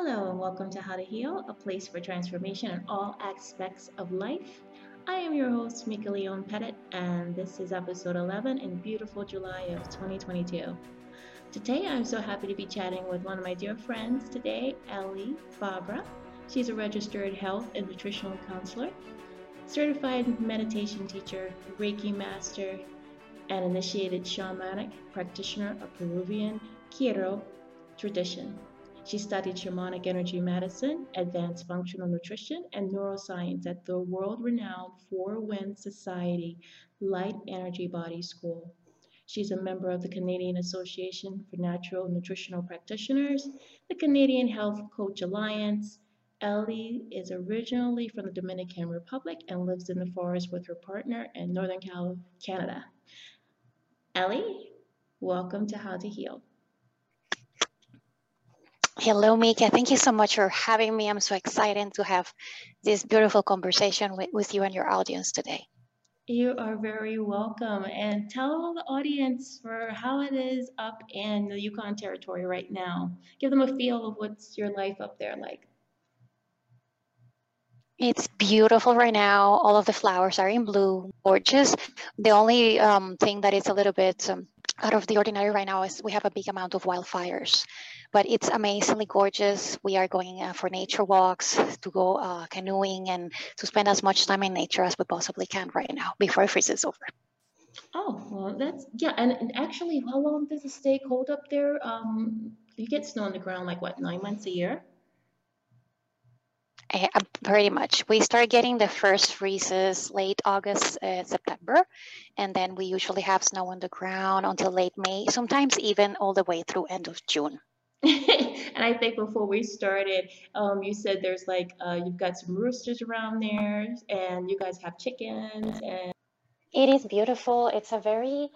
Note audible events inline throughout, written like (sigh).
Hello, and welcome to How to Heal, a place for transformation in all aspects of life. I am your host, Mika Leone Pettit, and this is episode 11 in beautiful July of 2022. Today, I'm so happy to be chatting with one of my dear friends today, Ellie Fabra. She's a registered health and nutritional counselor, certified meditation teacher, Reiki master, and initiated shamanic practitioner of Peruvian Q'ero tradition. She studied shamanic energy medicine, advanced functional nutrition, and neuroscience at the world renowned Four Winds Society Light Energy Body School. She's a member of the Canadian Association for Natural Nutritional Practitioners, the Canadian Health Coach Alliance. Ellie is originally from the Dominican Republic and lives in the forest with her partner in Northern Canada. Ellie, welcome to How to Heal. Hello, Mika. Thank you so much for having me. I'm so excited to have this beautiful conversation with, with you and your audience today. You are very welcome. And tell the audience for how it is up in the Yukon Territory right now. Give them a feel of what's your life up there like. It's beautiful right now. All of the flowers are in blue, gorgeous. The only um, thing that is a little bit um, out of the ordinary right now is we have a big amount of wildfires but it's amazingly gorgeous. We are going uh, for nature walks, to go uh, canoeing, and to spend as much time in nature as we possibly can right now before it freezes over. Oh, well, that's yeah. And, and actually, how long does it stay cold up there? Um, you get snow on the ground like what, nine months a year? Uh, pretty much. We start getting the first freezes late August, uh, September, and then we usually have snow on the ground until late May, sometimes even all the way through end of June. (laughs) and I think before we started, um, you said there's like uh, you've got some roosters around there, and you guys have chickens. And it is beautiful. It's a very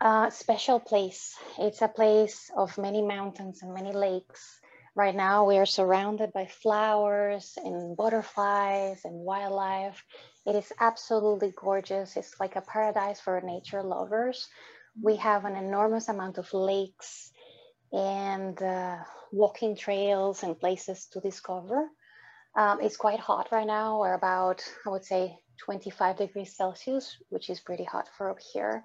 uh, special place. It's a place of many mountains and many lakes. Right now, we are surrounded by flowers and butterflies and wildlife. It is absolutely gorgeous. It's like a paradise for nature lovers. We have an enormous amount of lakes and uh, walking trails and places to discover. Um, it's quite hot right now. We're about, I would say, 25 degrees Celsius, which is pretty hot for up here.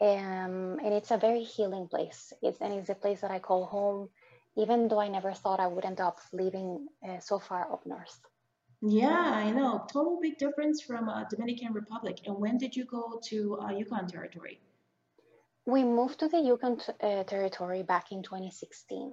Um, and it's a very healing place. It's, and it's a place that I call home, even though I never thought I would end up living uh, so far up north. Yeah, I know. Total big difference from uh, Dominican Republic. And when did you go to uh, Yukon Territory? We moved to the Yukon uh, territory back in 2016.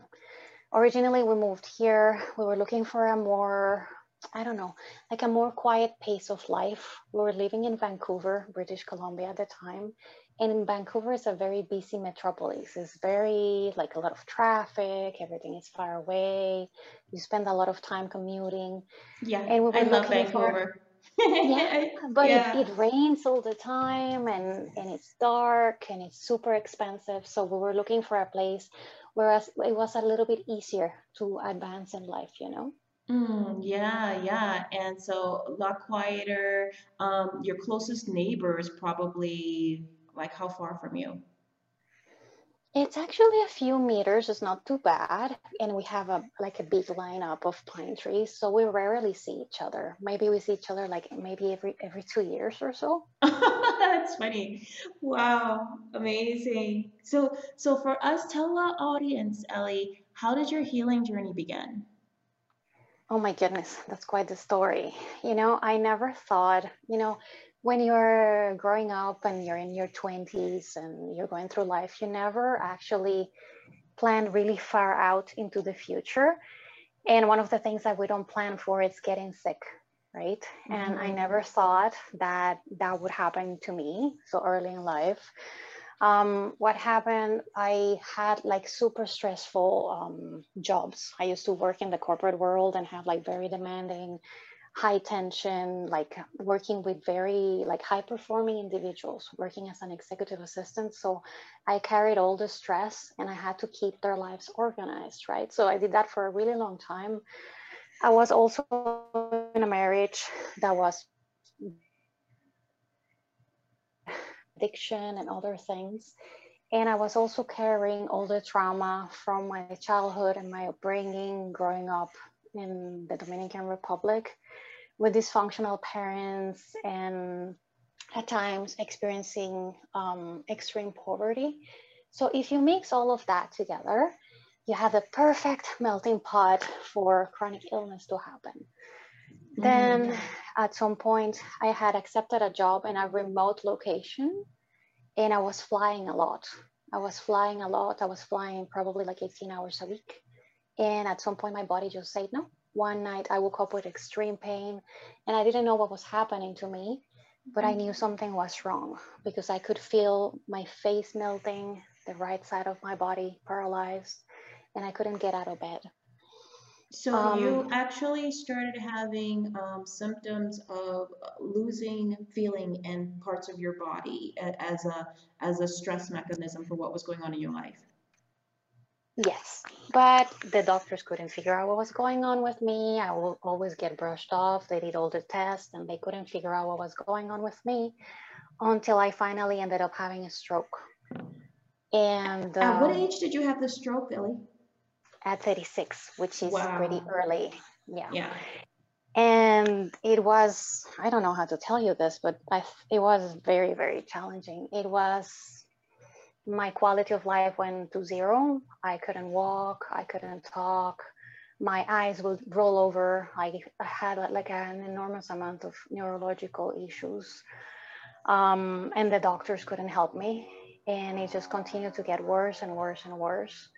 Originally, we moved here. We were looking for a more, I don't know, like a more quiet pace of life. We were living in Vancouver, British Columbia at the time. And in Vancouver, it's a very busy metropolis. It's very, like a lot of traffic, everything is far away. You spend a lot of time commuting. Yeah, and we were I love Vancouver. For, yeah, (laughs) but yeah. It, it rains all the time and, and it's dark and it's super expensive. So we were looking for a place whereas it was a little bit easier to advance in life, you know? Mm, yeah, yeah. And so a lot quieter. Um, your closest neighbor is probably like how far from you? It's actually a few meters. It's not too bad, and we have a like a big lineup of pine trees, so we rarely see each other. Maybe we see each other like maybe every every two years or so. (laughs) That's funny. Wow, amazing. So so for us, tell our audience, Ellie, how did your healing journey begin? Oh my goodness, that's quite the story. You know, I never thought, you know, when you're growing up and you're in your 20s and you're going through life, you never actually plan really far out into the future. And one of the things that we don't plan for is getting sick, right? Mm-hmm. And I mm-hmm. never thought that that would happen to me so early in life. Um, what happened, I had like super stressful um, jobs. I used to work in the corporate world and have like very demanding high tension, like working with very like high performing individuals, working as an executive assistant. So I carried all the stress and I had to keep their lives organized, right? So I did that for a really long time. I was also in a marriage that was addiction and other things. And I was also carrying all the trauma from my childhood and my upbringing growing up in the Dominican Republic with dysfunctional parents and at times experiencing um, extreme poverty. So if you mix all of that together, you have the perfect melting pot for chronic illness to happen. Mm-hmm. Then at some point, I had accepted a job in a remote location and I was flying a lot. I was flying a lot. I was flying probably like 18 hours a week. And at some point, my body just said no. One night, I woke up with extreme pain and I didn't know what was happening to me, but I knew something was wrong because I could feel my face melting, the right side of my body paralyzed, and I couldn't get out of bed. So um, you actually started having um, symptoms of losing feeling in parts of your body as a as a stress mechanism for what was going on in your life. Yes, but the doctors couldn't figure out what was going on with me. I will always get brushed off. They did all the tests and they couldn't figure out what was going on with me until I finally ended up having a stroke. And at what um, age did you have the stroke, Ellie? at 36, which is wow. pretty early. Yeah. Yeah. And it was, I don't know how to tell you this, but I, it was very, very challenging. It was, my quality of life went to zero. I couldn't walk, I couldn't talk. My eyes would roll over. I, had like an enormous amount of neurological issues. Um, and the doctors couldn't help me. And it just continued to get worse and worse and worse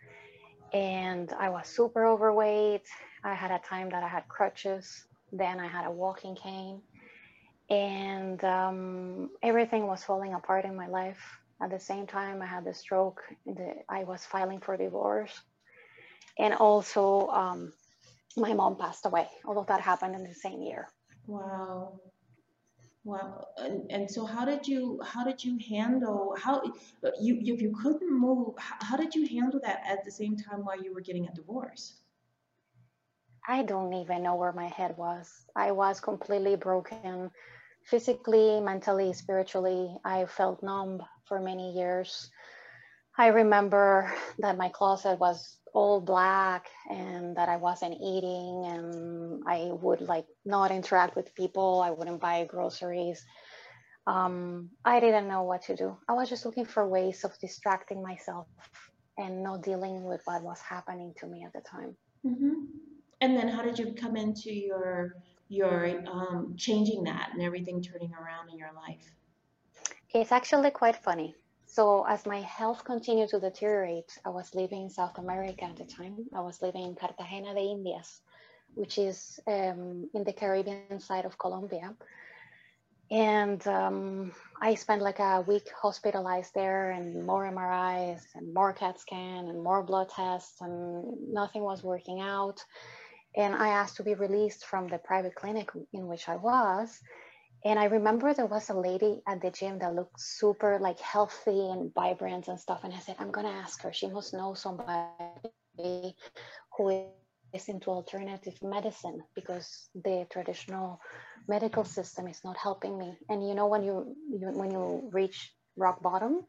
and I was super overweight. I had a time that I had crutches, then I had a walking cane, and um, everything was falling apart in my life. At the same time, I had the stroke. The, I was filing for divorce, and also um, my mom passed away. Although that happened in the same year. Wow. Wow. And, and so how did you how did you handle how you if you couldn't move how, how did you handle that at the same time while you were getting a divorce? I don't even know where my head was. I was completely broken physically, mentally, spiritually. I felt numb for many years. I remember that my closet was all black and that I wasn't eating and I would like not interact with people. I wouldn't buy groceries. Um, I didn't know what to do. I was just looking for ways of distracting myself and not dealing with what was happening to me at the time. Mm-hmm. And then how did you come into your your um, changing that and everything turning around in your life? It's actually quite funny. So as my health continued to deteriorate, I was living in South America at the time. I was living in Cartagena de Indias, which is um, in the Caribbean side of Colombia. And um, I spent like a week hospitalized there and more MRIs and more CAT scan and more blood tests and nothing was working out. And I asked to be released from the private clinic in which I was and I remember there was a lady at the gym that looked super like healthy and vibrant and stuff. And I said, I'm gonna ask her. She must know somebody who is into alternative medicine because the traditional medical system is not helping me. And you know when you, you when you reach rock bottom,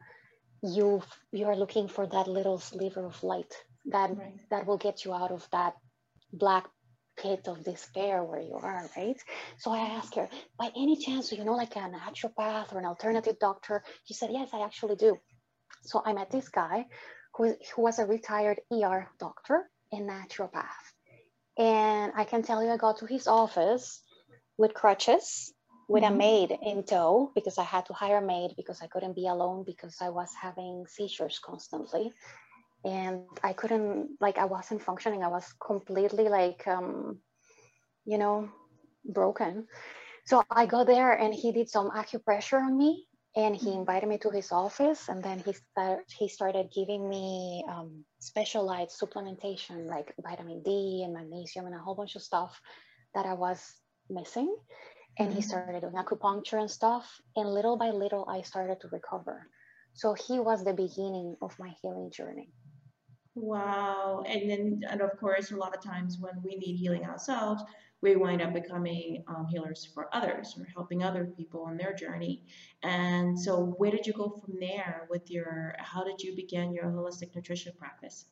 you you are looking for that little sliver of light that right. that will get you out of that black pit of despair where you are, right? So I asked her, by any chance, do you know like a naturopath or an alternative doctor? She said, yes, I actually do. So I met this guy who, who was a retired ER doctor and naturopath. And I can tell you, I got to his office with crutches, with mm-hmm. a maid in tow, because I had to hire a maid because I couldn't be alone because I was having seizures constantly and I couldn't like I wasn't functioning. I was completely like um, you know broken. So I got there and he did some acupressure on me and he mm-hmm. invited me to his office and then he started he started giving me um, specialized supplementation like vitamin D and magnesium and a whole bunch of stuff that I was missing. And mm-hmm. he started doing acupuncture and stuff. And little by little, I started to recover. So he was the beginning of my healing journey. Wow. And then, and of course, a lot of times when we need healing ourselves, we wind up becoming um, healers for others or helping other people on their journey. And so, where did you go from there with your, how did you begin your holistic nutrition practice?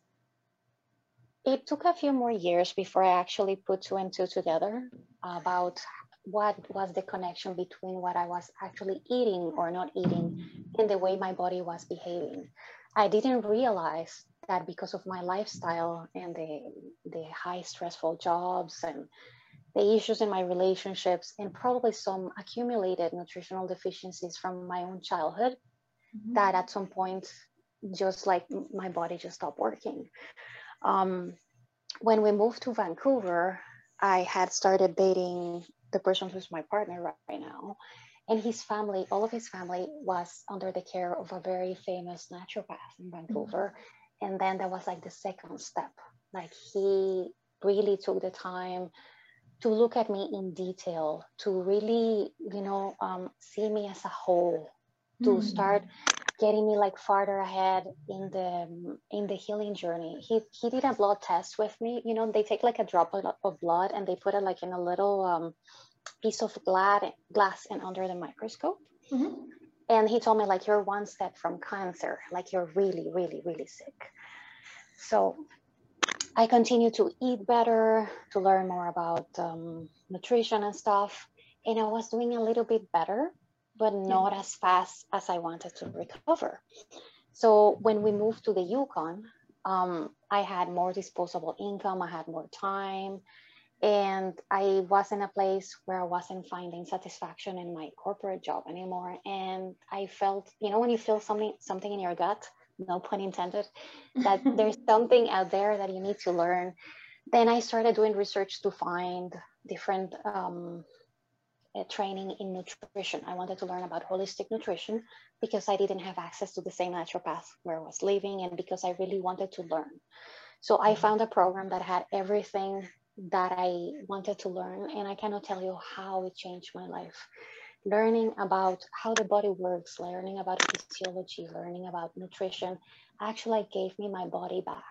It took a few more years before I actually put two and two together about what was the connection between what I was actually eating or not eating and the way my body was behaving. I didn't realize that because of my lifestyle and the, the high stressful jobs and the issues in my relationships and probably some accumulated nutritional deficiencies from my own childhood mm-hmm. that at some point just like my body just stopped working um, when we moved to vancouver i had started dating the person who's my partner right now and his family all of his family was under the care of a very famous naturopath in vancouver mm-hmm. and then that was like the second step like he really took the time to look at me in detail, to really, you know, um, see me as a whole, to mm. start getting me like farther ahead in the in the healing journey. He he did a blood test with me. You know, they take like a drop of blood and they put it like in a little um, piece of glass glass and under the microscope. Mm-hmm. And he told me like you're one step from cancer, like you're really, really, really sick. So I continued to eat better, to learn more about um, nutrition and stuff. And I was doing a little bit better, but not yeah. as fast as I wanted to recover. So when we moved to the Yukon, um, I had more disposable income, I had more time, and I was in a place where I wasn't finding satisfaction in my corporate job anymore. And I felt, you know, when you feel something something in your gut no pun intended, that (laughs) there's something out there that you need to learn. Then I started doing research to find different um, uh, training in nutrition. I wanted to learn about holistic nutrition because I didn't have access to the same naturopath where I was living and because I really wanted to learn. So I mm-hmm. found a program that had everything that I wanted to learn, and I cannot tell you how it changed my life learning about how the body works, learning about physiology, learning about nutrition actually gave me my body back.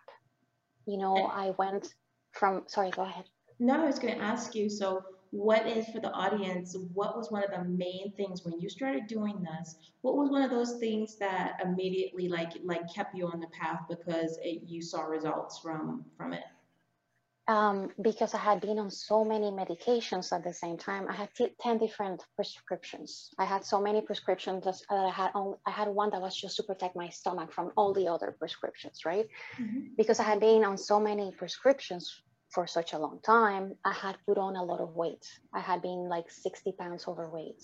You know, I went from, sorry, go ahead. No, I was going to ask you so, what is for the audience? What was one of the main things when you started doing this? What was one of those things that immediately like like kept you on the path because it, you saw results from from it? Um, because I had been on so many medications at the same time. I had t- 10 different prescriptions. I had so many prescriptions that I had only, I had one that was just to protect my stomach from all the other prescriptions, right? Mm-hmm. Because I had been on so many prescriptions for such a long time, I had put on a lot of weight. I had been like 60 pounds overweight,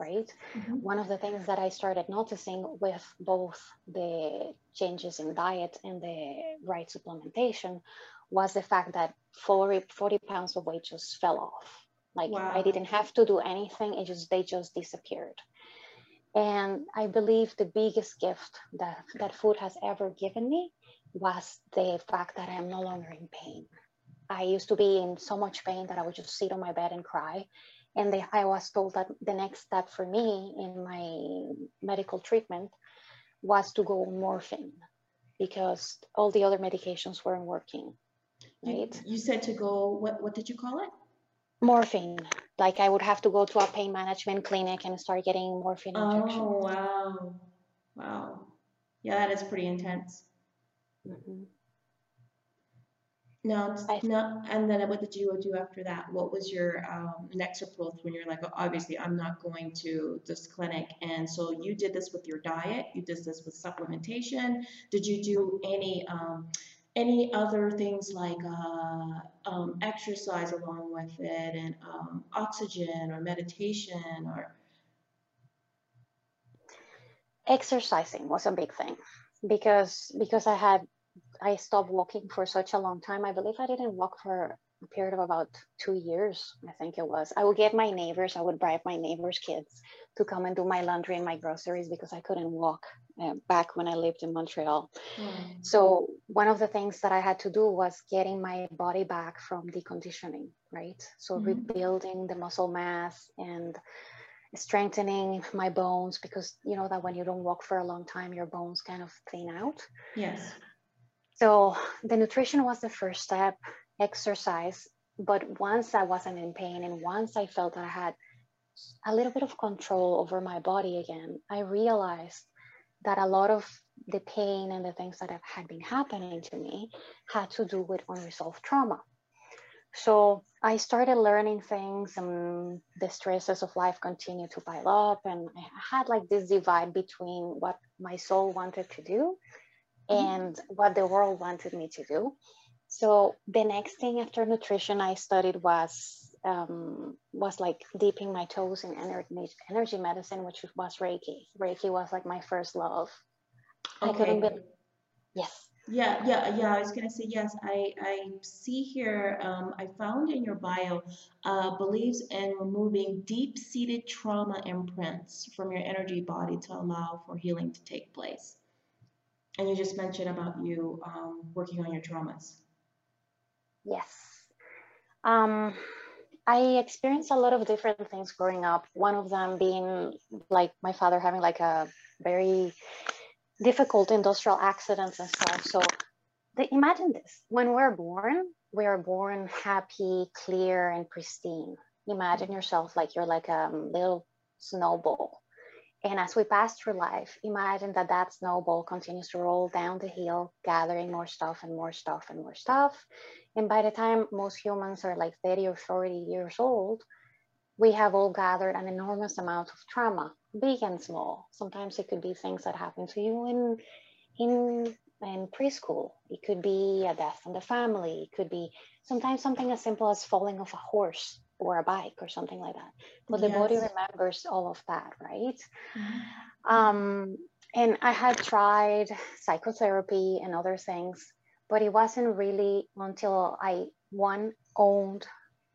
right? Mm-hmm. One of the things that I started noticing with both the changes in diet and the right supplementation was the fact that 40, 40 pounds of weight just fell off. Like wow. I didn't have to do anything. It just, they just disappeared. And I believe the biggest gift that, that food has ever given me was the fact that I am no longer in pain. I used to be in so much pain that I would just sit on my bed and cry. And they, I was told that the next step for me in my medical treatment was to go morphine because all the other medications weren't working right? You, you said to go, what, what did you call it? Morphine. Like I would have to go to a pain management clinic and start getting morphine oh, injections. Oh, wow. Wow. Yeah, that is pretty intense. Mm-hmm. No, no, and then what did you do after that? What was your um, next approach when you're like, oh, obviously, I'm not going to this clinic, and so you did this with your diet, you did this with supplementation. Did you do any um, any other things like uh, um, exercise along with it and um, oxygen or meditation or exercising was a big thing because because i had i stopped walking for such a long time. I believe i didn't walk for period of about two years, I think it was. I would get my neighbors, I would bribe my neighbors' kids to come and do my laundry and my groceries because I couldn't walk uh, back when I lived in Montreal. Mm. So, one of the things that I had to do was getting my body back from deconditioning, right? So, mm. rebuilding the muscle mass and strengthening my bones because you know that when you don't walk for a long time, your bones kind of thin out. Yes So the nutrition was the first step, exercise. But once I wasn't in pain and once I felt that I had a little bit of control over my body again, I realized that a lot of the pain and the things that have had been happening to me had to do with unresolved trauma. So I started learning things and the stresses of life continued to pile up. And I had like this divide between what my soul wanted to do mm-hmm. and what the world wanted me to do. So the next thing after nutrition I studied was um, was like dipping my toes in energy, energy medicine, which was Reiki. Reiki was like my first love. Okay. I couldn't be. Yes. Yeah, yeah, yeah. I was gonna say yes. I I see here. Um, I found in your bio uh, believes in removing deep-seated trauma imprints from your energy body to allow for healing to take place. And you just mentioned about you um, working on your traumas. Yes. Um, I experienced a lot of different things growing up. One of them being like my father having like a very difficult industrial accidents and stuff. So the, imagine this: when we're born, we are born happy, clear, and pristine. Imagine yourself like you're like a little snowball. And as we pass through life, imagine that that snowball continues to roll down the hill, gathering more stuff and more stuff and more stuff. And by the time most humans are like 30 or 40 years old, we have all gathered an enormous amount of trauma, big and small. Sometimes it could be things that happen to you in in in preschool. It could be a death in the family. It could be sometimes something as simple as falling off a horse or a bike or something like that. But yes. the body remembers all of that, right? Mm-hmm. Um, and I had tried psychotherapy and other things but it wasn't really until I one owned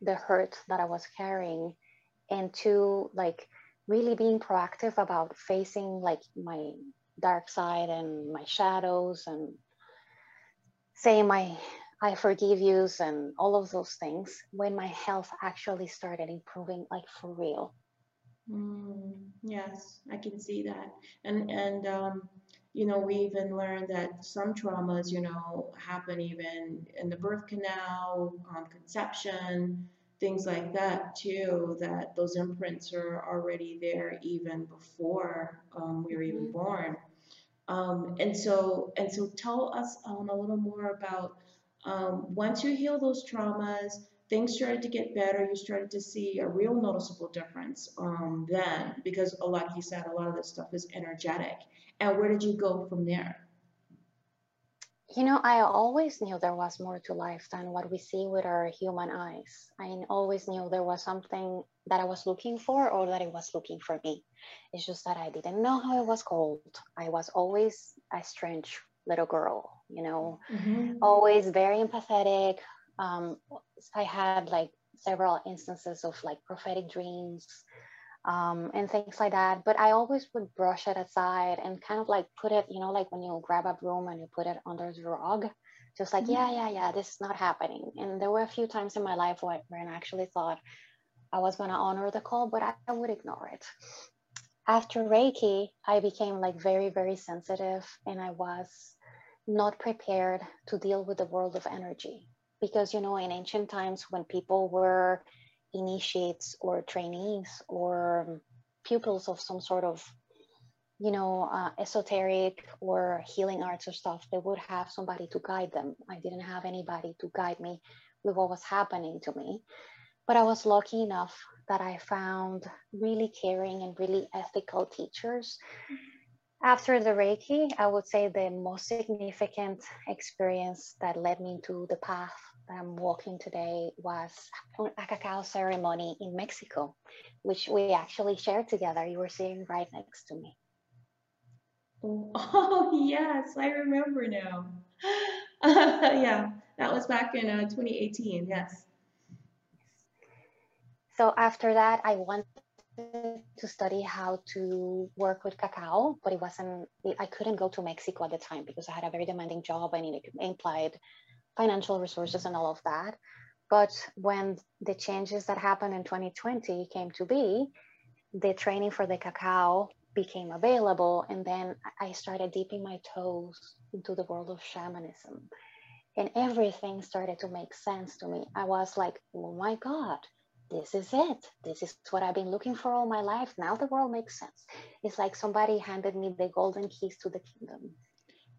the hurt that I was carrying, and two like really being proactive about facing like my dark side and my shadows and saying my I forgive yous and all of those things when my health actually started improving like for real. Mm, yes, I can see that. And and um you know, we even learned that some traumas, you know, happen even in the birth canal, on conception, things like that too, that those imprints are already there even before um, we were even mm-hmm. born. Um, and so, and so tell us um, a little more about um, once you heal those traumas, things started to get better. You started to see a real noticeable difference um, then, because like you said, a lot of this stuff is energetic. And where did you go from there? You know, I always knew there was more to life than what we see with our human eyes. I always knew there was something that I was looking for or that it was looking for me. It's just that I didn't know how it was called. I was always a strange little girl, you know, mm-hmm. always very empathetic. Um, I had like several instances of like prophetic dreams um, and things like that. But I always would brush it aside and kind of like put it, you know, like when you grab a broom and you put it under the rug, just like, mm-hmm. yeah, yeah, yeah, this is not happening. And there were a few times in my life where, where I actually thought I was going to honor the call, but I, I would ignore it. After Reiki, I became like very, very sensitive and I was not prepared to deal with the world of energy. Because, you know, in ancient times when people were initiates or trainees or pupils of some sort of you know uh, esoteric or healing arts or stuff they would have somebody to guide them i didn't have anybody to guide me with what was happening to me but i was lucky enough that i found really caring and really ethical teachers after the reiki i would say the most significant experience that led me to the path that I'm walking today was a cacao ceremony in Mexico, which we actually shared together. You were sitting right next to me. (laughs) Oh, yes, I remember now. (laughs) yeah, that was back in uh, 2018. Yes. So after that, I wanted to study how to work with cacao, but it wasn't, I couldn't go to Mexico at the time because I had a very demanding job and it implied financial resources and all of that. But when the changes that happened in 2020 came to be, the training for the cacao became available. And then I started dipping my toes into the world of shamanism. And everything started to make sense to me. I was like, oh my God, this is it. This is what I've been looking for all my life. Now the world makes sense. It's like somebody handed me the golden keys to the kingdom.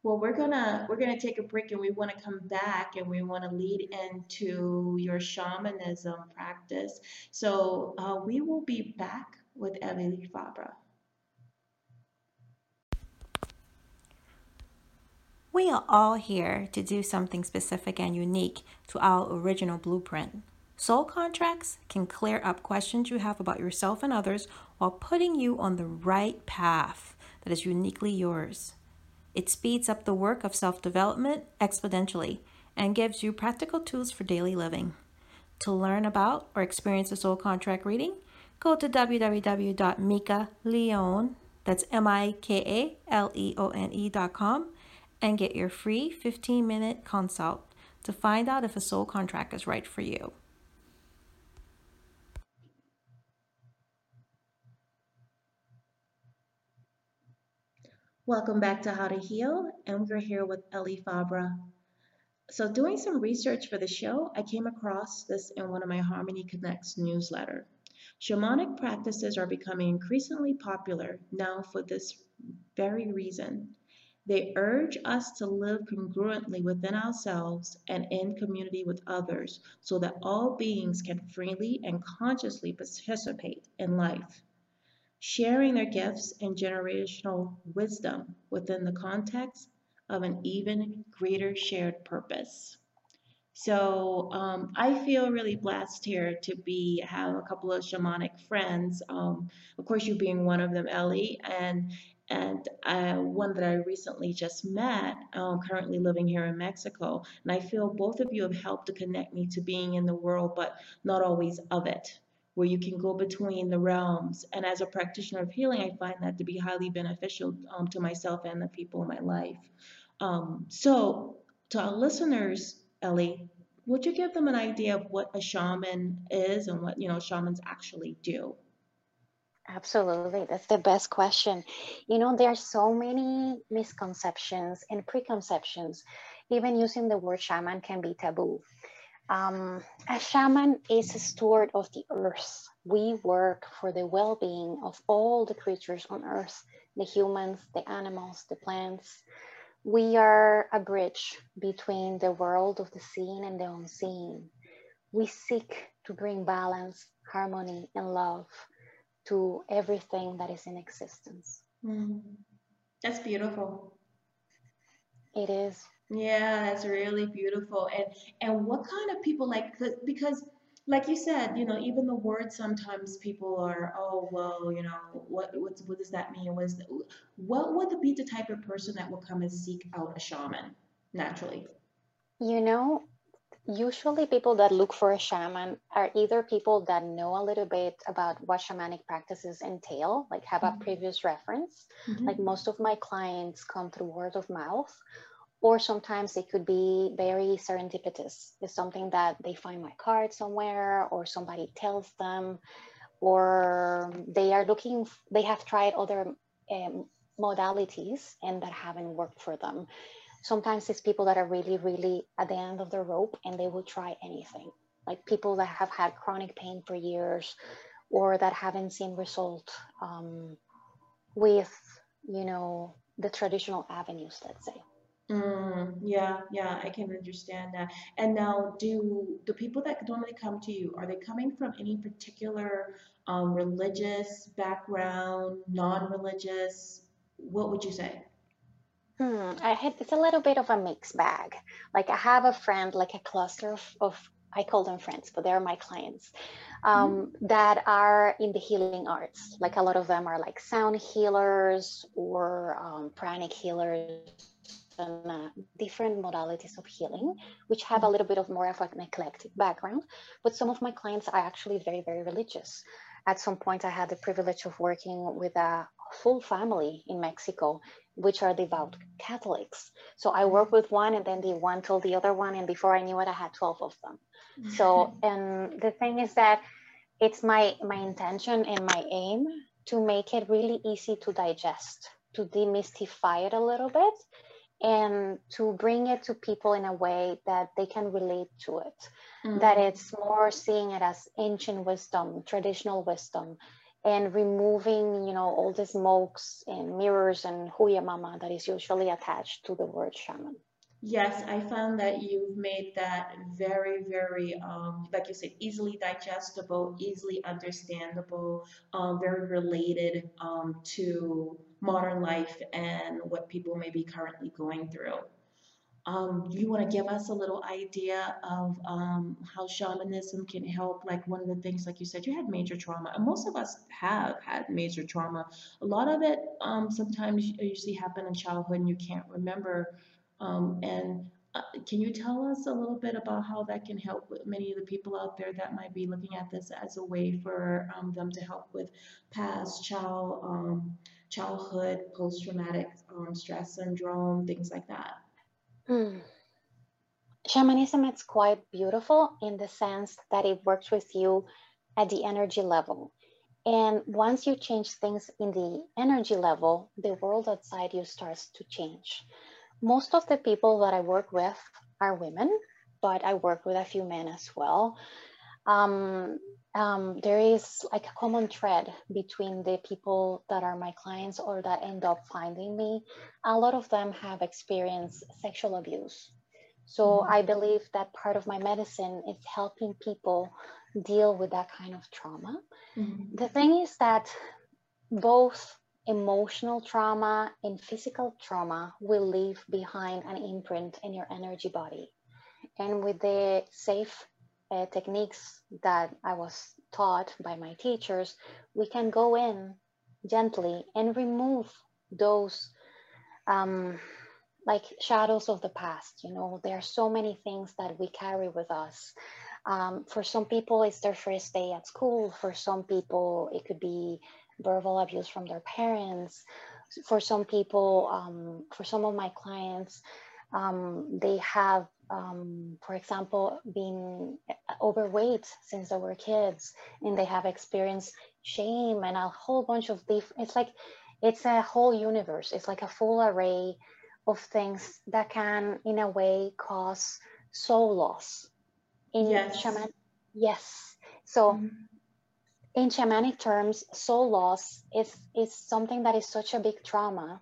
Well, we're gonna we're gonna take a break and we want to come back and we want to lead into your shamanism practice. So uh, we will be back with Ellie Fabra. We are all here to do something specific and unique to our original blueprint. Soul contracts can clear up questions you have about yourself and others while putting you on the right path that is uniquely yours. It speeds up the work of self development exponentially and gives you practical tools for daily living. To learn about or experience a soul contract reading, go to www.mikaleone, that's M-I-K-A-L-E-O-N-E dot com and get your free 15 minute consult to find out if a soul contract is right for you. Welcome back to How to Heal, and we're here with Ellie Fabra. So, doing some research for the show, I came across this in one of my Harmony Connects newsletter. Shamanic practices are becoming increasingly popular now for this very reason. They urge us to live congruently within ourselves and in community with others so that all beings can freely and consciously participate in life, sharing their gifts and generational wisdom within the context of an even greater shared purpose. So um, I feel really blessed here to be have a couple of shamanic friends. Um, of course, you being one of them, Ellie, and and uh, one that I recently just met, um, currently living here in Mexico. And I feel both of you have helped to connect me to being in the world, but not always of it, where you can go between the realms. And as a practitioner of healing, I find that to be highly beneficial um, to myself and the people in my life. Um, so, to our listeners, Ellie, would you give them an idea of what a shaman is and what you know shamans actually do? Absolutely. That's the best question. You know, there are so many misconceptions and preconceptions. Even using the word shaman can be taboo. Um, a shaman is a steward of the earth. We work for the well being of all the creatures on earth the humans, the animals, the plants. We are a bridge between the world of the seen and the unseen. We seek to bring balance, harmony, and love to everything that is in existence. Mm. That's beautiful. It is. Yeah, that's really beautiful. And and what kind of people like because like you said, you know, even the word sometimes people are, oh well, you know, what what what does that mean? What is the, what would be the type of person that will come and seek out a shaman naturally? You know, usually people that look for a shaman are either people that know a little bit about what shamanic practices entail like have mm-hmm. a previous reference mm-hmm. like most of my clients come through word of mouth or sometimes it could be very serendipitous it's something that they find my card somewhere or somebody tells them or they are looking they have tried other um, modalities and that haven't worked for them sometimes it's people that are really, really at the end of the rope and they will try anything. Like people that have had chronic pain for years or that haven't seen result um, with, you know, the traditional avenues, let's say. Mm, yeah, yeah, I can understand that. And now, do the people that normally come to you, are they coming from any particular um, religious background, non-religious? What would you say? Hmm, I had it's a little bit of a mixed bag. Like I have a friend, like a cluster of, of I call them friends, but they're my clients um, mm-hmm. that are in the healing arts. Like a lot of them are like sound healers or um, pranic healers uh, different modalities of healing, which have a mm-hmm. little bit of more of an eclectic background. But some of my clients are actually very, very religious. At some point, I had the privilege of working with a full family in Mexico which are devout Catholics. So I worked mm-hmm. with one and then the one told the other one. And before I knew it, I had 12 of them. Mm-hmm. So, and the thing is that it's my, my intention and my aim to make it really easy to digest, to demystify it a little bit, and to bring it to people in a way that they can relate to it. Mm-hmm. That it's more seeing it as ancient wisdom, traditional wisdom, and removing, you know, all the smokes and mirrors and huya mama that is usually attached to the word shaman. Yes, I found that you've made that very, very, um, like you said, easily digestible, easily understandable, um, very related um, to modern life and what people may be currently going through. Um, you want to give us a little idea of um, how shamanism can help? Like one of the things, like you said, you had major trauma, and most of us have had major trauma. A lot of it um, sometimes usually happen in childhood, and you can't remember um, and uh, can you tell us a little bit about how that can help many of the people out there that might be looking at this as a way for um, them to help with past child um, childhood post-traumatic um, stress syndrome, things like that? Hmm. Shamanism is quite beautiful in the sense that it works with you at the energy level. And once you change things in the energy level, the world outside you starts to change most of the people that I work with are women, but I work with a few men as well. Um, um, there is like a common thread between the people that are my clients or that end up finding me. A lot of them have experienced sexual abuse. So mm-hmm. I believe that part of my medicine is helping people deal with that kind of trauma. Mm-hmm. The thing is that both emotional trauma and physical trauma will leave behind an imprint in your energy body. And with the safe uh, techniques that I was taught by my teachers, we can go in gently and remove those um, like shadows of the past. You know, there are so many things that we carry with us. Um, for some people, it's their first day at school. For some people, it could be verbal abuse from their parents. For some people, um, for some of my clients, um, they have, um, for example, been overweight since they were kids, and they have experienced shame and a whole bunch of different. It's like it's a whole universe. It's like a full array of things that can, in a way, cause soul loss. In yes. shaman, yes. So. Mm-hmm in shamanic terms, soul loss is, is something that is such a big trauma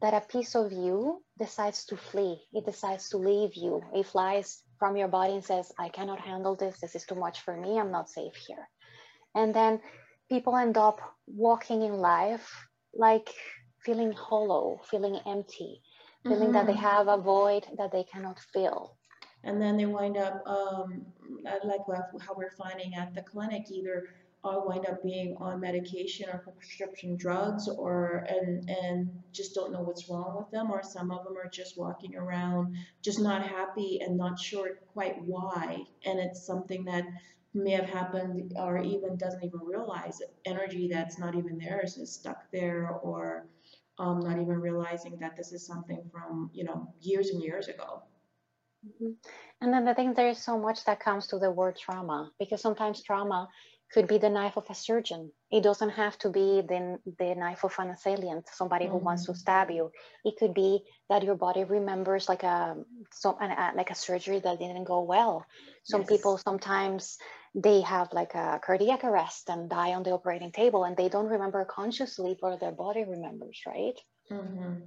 that a piece of you decides to flee. It decides to leave you. It flies from your body and says, I cannot handle this. This is too much for me. I'm not safe here. And then people end up walking in life like feeling hollow, feeling empty, feeling mm-hmm. that they mm-hmm. have a void that they cannot fill. And then they wind up, um, like how we're finding at the clinic, either all wind up being on medication or prescription drugs or and and just don't know what's wrong with them or some of them are just walking around just not happy and not sure quite why and it's something that may have happened or even doesn't even realize energy that's not even theirs is stuck there or um, not even realizing that this is something from you know years and years ago mm-hmm. and then I think there is so much that comes to the word trauma because sometimes trauma could be the knife of a surgeon. It doesn't have to be the, the knife of an assailant, somebody mm-hmm. who wants to mm-hmm. stab you. It could be that your body remembers like a, so, a like a surgery that didn't go well. Some yes. people sometimes they have like a cardiac arrest and die on the operating table and they don't remember consciously, but their body remembers, right? Mm-hmm.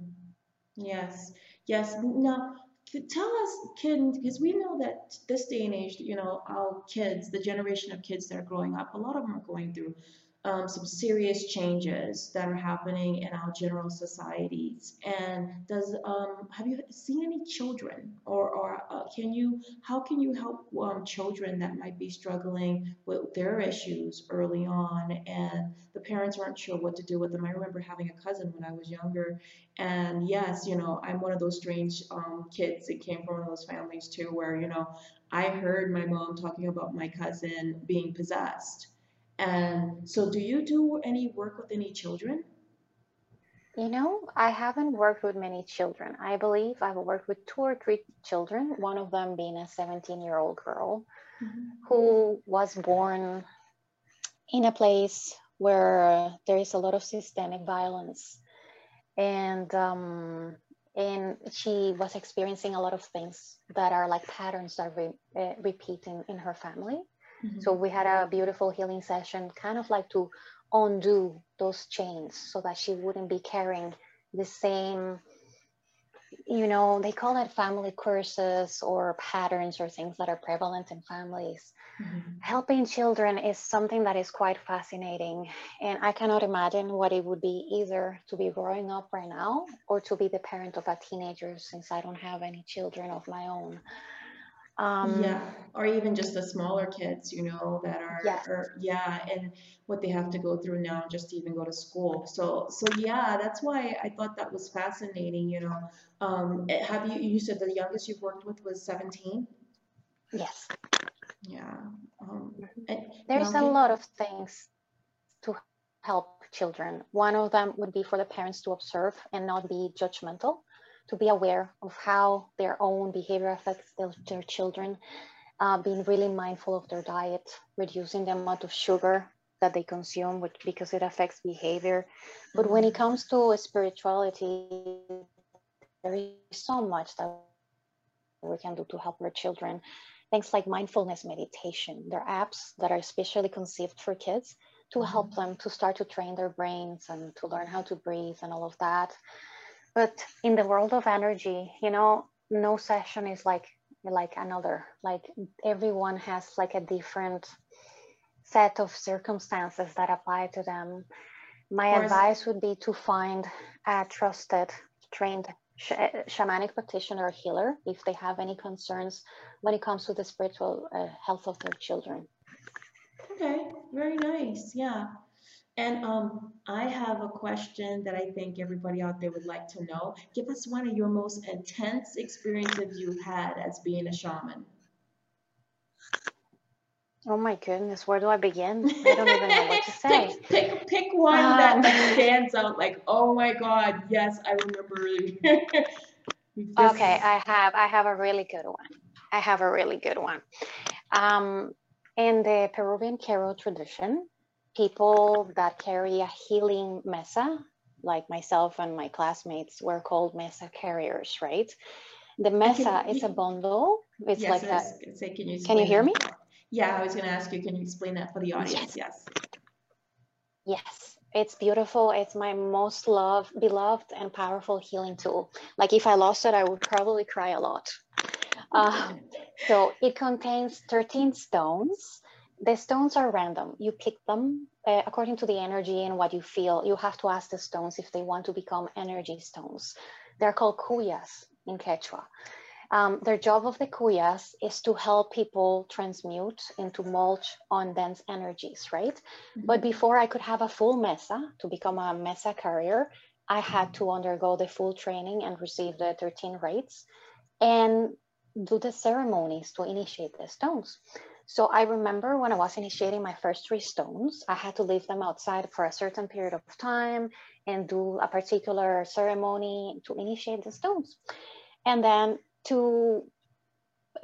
Yes. Yes. Now, tell us, can because we know that this day and age, you know, our kids, the generation of kids that are growing up, a lot of them are going through um, some serious changes that are happening in our general societies. And does um, have you seen any children, or or uh, can you how can you help um, children that might be struggling with their issues early on, and the parents aren't sure what to do with them? I remember having a cousin when I was younger, and yes, you know, I'm one of those strange um, kids that came from one of those families too, where you know I heard my mom talking about my cousin being possessed and so, do you do any work with any children? You know, I haven't worked with many children. I believe I've worked with two or three children, one of them being a 17 year old girl mm-hmm. who was born in a place where there is a lot of systemic violence. And um, and she was experiencing a lot of things that are like patterns that re, uh, repeat in, in her family. Mm-hmm. So we had a beautiful healing session, kind of like to undo those chains so that she wouldn't be carrying the same you know they call it family curses or patterns or things that are prevalent in families mm-hmm. helping children is something that is quite fascinating and i cannot imagine what it would be either to be growing up right now or to be the parent of a teenager since i don't have any children of my own um, yeah, or even just the smaller kids, you know, that are, yes. Are, yeah, and what they have to go through now just to even go to school. So, so yeah, that's why I thought that was fascinating. You know, um, eh, have you? You said the youngest you've worked with was seventeen. Yes. Yeah. Um, mm-hmm. There's a lot of things to help children. One of them would be for the parents to observe and not be judgmental to be aware of how their own behavior affects their, their children, uh, being really mindful of their diet, reducing the amount of sugar that they consume, which because it affects behavior. But when it mm-hmm. comes to spirituality, there is so much that we can do to help our children. Things like mindfulness meditation. There are apps that are especially conceived for kids to help mm-hmm. them to start to train their brains and to learn how to breathe and all of that but in the world of energy you know no session is like like another. Like everyone has like a different set of circumstances that apply to them. My advice would be to find a trusted trained sh- shamanic practitioner or healer if they have any concerns when it comes to the spiritual uh, health of their children. Okay very nice yeah and um, I have a question that I think everybody out there would like to know. Give us one of your most intense experiences you've had as being a shaman. Oh my goodness, where do I begin? I don't even know what to (laughs) say. pick, pick, pick one um, that, stands out like, oh my God, yes, I remember. (laughs) okay, I have, I have a really good one. I have a really good one. Um, in the Peruvian Q'ero tradition, people that carry a healing mesa, like myself and my classmates, were called mesa carriers, right? The mesa is a bundle. It's yes, like that. Say, can you, can you hear me? Yeah, I was going to ask you, can you explain that for the audience? Yes. Yes, it's beautiful. It's my most loved, beloved, and powerful healing tool. Like if I lost it, I would probably cry a lot. (laughs) Uh, so it contains 13 stones the stones are random. You pick them uh, according to the energy and what you feel. You have to ask the stones if they want to become energy stones. They're called cuyas in Quechua. Um, their job of the cuyas is to help people transmute into mulch on dense energies, right? Mm-hmm. But before I could have a full mesa to become a mesa carrier, I had to undergo the full training and receive the 13 rites and do the ceremonies to initiate the stones. So I remember when I was initiating my first three stones, I had to leave them outside for a certain period of time and do a particular ceremony to initiate the stones. And then to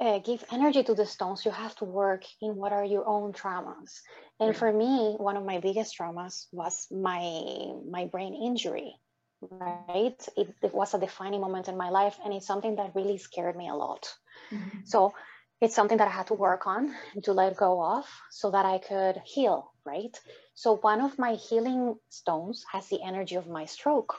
uh, give energy to the stones, you have to work in what are your own traumas. And for me, one of my biggest traumas was my my brain injury. Right, it, it was a defining moment in my life, and it's something that really scared me a lot. Mm-hmm. So it's something that I had to work on to let go of so that I could heal, right? So one of my healing stones has the energy of my stroke.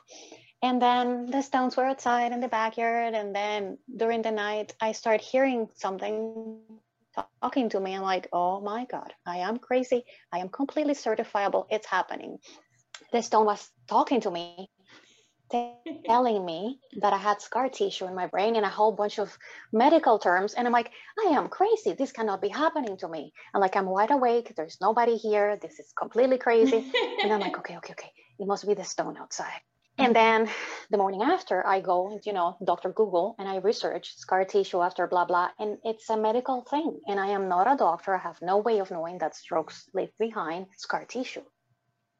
And then the stones were outside in the backyard. And then during the night, I start hearing something talking to me. I'm like, oh my God, I am crazy. I am completely certifiable. It's happening. The stone was talking to me telling me that I had scar tissue in my brain and a whole bunch of medical terms. And I'm like, I am crazy. This cannot be happening to me. I'm like, I'm wide awake. There's nobody here. This is completely crazy. and I'm like, okay, okay, okay. It must be the stone outside. And mm-hmm. then the morning after, I go, you know, Dr. Google, and I research scar tissue after blah, blah. And it's a medical thing. And I am not a doctor. I have no way of knowing that strokes leave behind scar tissue,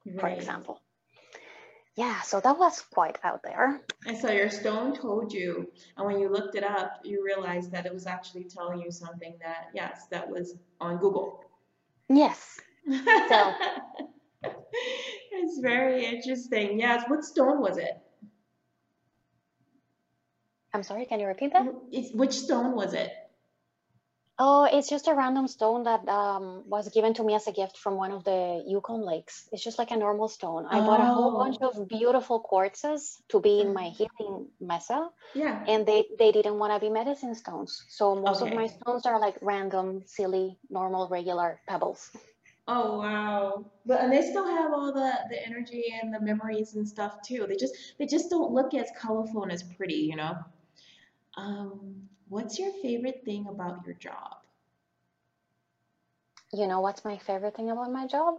right. for example yeah, so that was quite out there. And so your stone told you, and when you looked it up, you realized that it was actually telling you something that, yes, that was on Google. Yes. (laughs) So it's very interesting. Yes. What stone was it? I'm sorry, can you repeat that? It's, which stone was it? Oh, it's just a random stone that um, was given to me as a gift from one of the Yukon lakes. It's just like a normal stone. I bought a whole bunch Oh. of beautiful quartzes to be in my Mhm. healing mesa, Yeah. and they they didn't want to be medicine stones. So most of my stones are like random, silly, normal, regular pebbles. Oh wow. But and they still have all the the energy and the memories and stuff too. They just they just don't look as colorful and as pretty, you know. Um, what's your favorite thing about your job? You know what's my favorite thing about my job?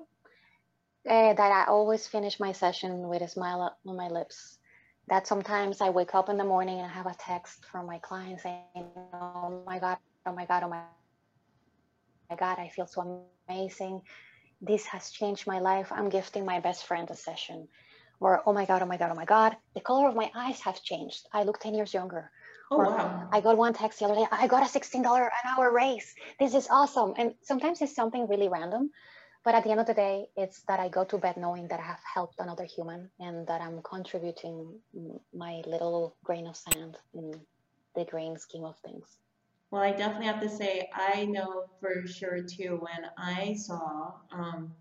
Eh, that I always finish my session with a smile on my lips. That sometimes I wake up in the morning and I have a text from my client saying, "Oh my God, oh my God, oh my my God, I feel so amazing. This has changed my life. I'm gifting my best friend a session." Or, "Oh my God, oh my God, oh my God, the color of my eyes have changed. I look 10 years younger." Oh Or wow. I got one text the other day, I got a $16 an hour raise. This is awesome. And sometimes it's something really random. But at the end of the day, it's that I go to bed knowing that I have helped another human and that I'm contributing my little grain of sand in the grand scheme of things. Well, I definitely have to say, I know for sure too, when I saw um,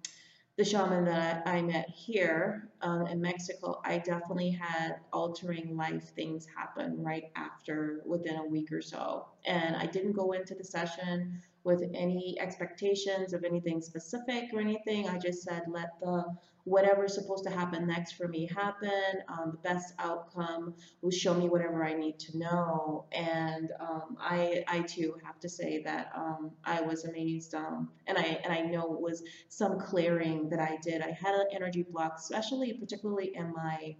the shaman that I, I met here um, in Mexico, I definitely had altering life things happen right after, within a week or so. And I didn't go into the session with any expectations of anything specific or anything. I just said, let the whatever's supposed to happen next for me happen. Um, the best outcome will show me whatever I need to know. And um, I, I too have to say that um, I was amazed, um, and I and I know it was some clearing that I did. I had an energy block, especially particularly in my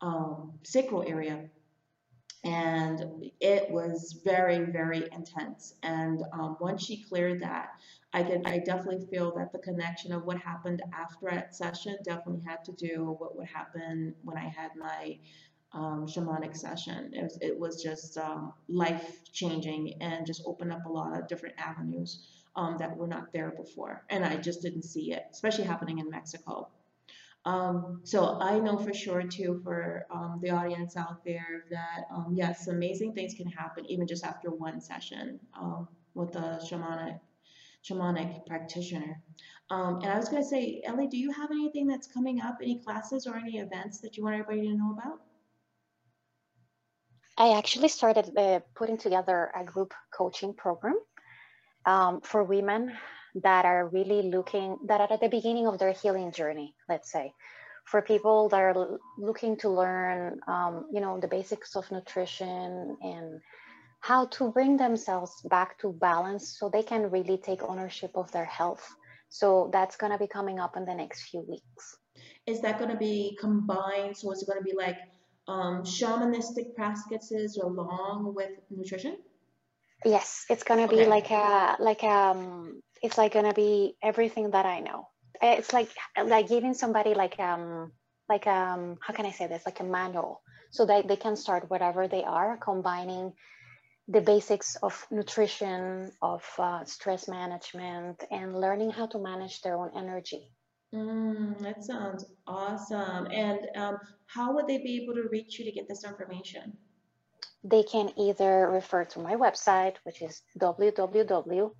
um, sacral area. And it was very, very intense. And um, once she cleared that, I could, I definitely feel that the connection of what happened after that session definitely had to do with what would happen when I had my um, shamanic session. It was, it was just um, life changing and just opened up a lot of different avenues um, that were not there before. And I just didn't see it, especially happening in Mexico. Um, so I know for sure too for um, the audience out there that um, yes, amazing things can happen even just after one session um, with a shamanic shamanic practitioner. Um, and I was going to say, Ellie, do you have anything that's coming up, any classes or any events that you want everybody to know about? I actually started uh, putting together a group coaching program um, for women that are really looking, that are at the beginning of their healing journey, let's say. For people that are looking to learn, um, you know, the basics of nutrition and how to bring themselves back to balance so they can really take ownership of their health. So that's going to be coming up in the next few weeks. Is that going to be combined? So is it going to be like um, shamanistic practices along with nutrition? Yes, it's gonna be like a like um it's like gonna be everything that I know. It's like like giving somebody like um like um how can I say this like a manual so that they can start whatever they are, combining the basics of nutrition, of uh, stress management, and learning how to manage their own energy. Mm, that sounds awesome. And um, how would they be able to reach you to get this information? They can either refer to my website, which is www.ellie,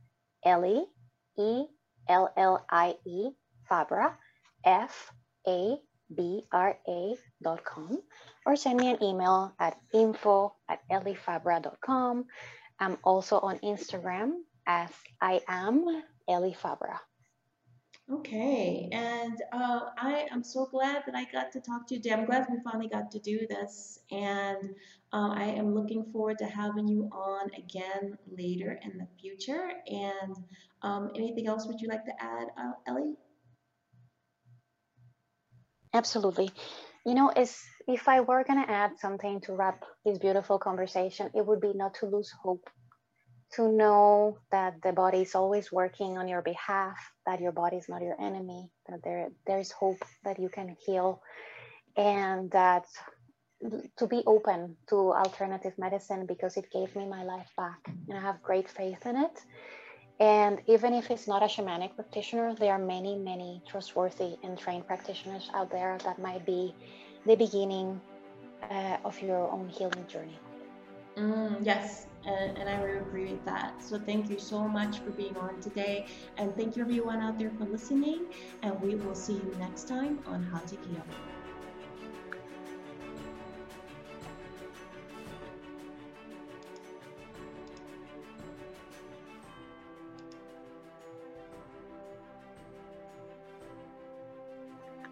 E-L-L-I-E, Fabra, F-A-B-R-A dot com, or send me an email at info at elliefabra.com. I'm also on Instagram as I am Ellie Fabra. Okay, and uh, I am so glad that I got to talk to you today. I'm glad we finally got to do this, and uh, I am looking forward to having you on again later in the future. And um, anything else would you like to add, uh, Ellie? Absolutely. You know, is if I were going to add something to wrap this beautiful conversation, it would be not to lose hope, to know that the body is always working on your behalf, that your body is not your enemy, that there there's hope that you can heal, and that to be open to alternative medicine because it gave me my life back, and I have great faith in it. And even if it's not a shamanic practitioner, there are many, many trustworthy and trained practitioners out there that might be the beginning uh, of your own healing journey. Mm, yes, and, and, I would agree with that. So thank you so much for being on today, and thank you everyone out there for listening. And we will see you next time on How to Heal.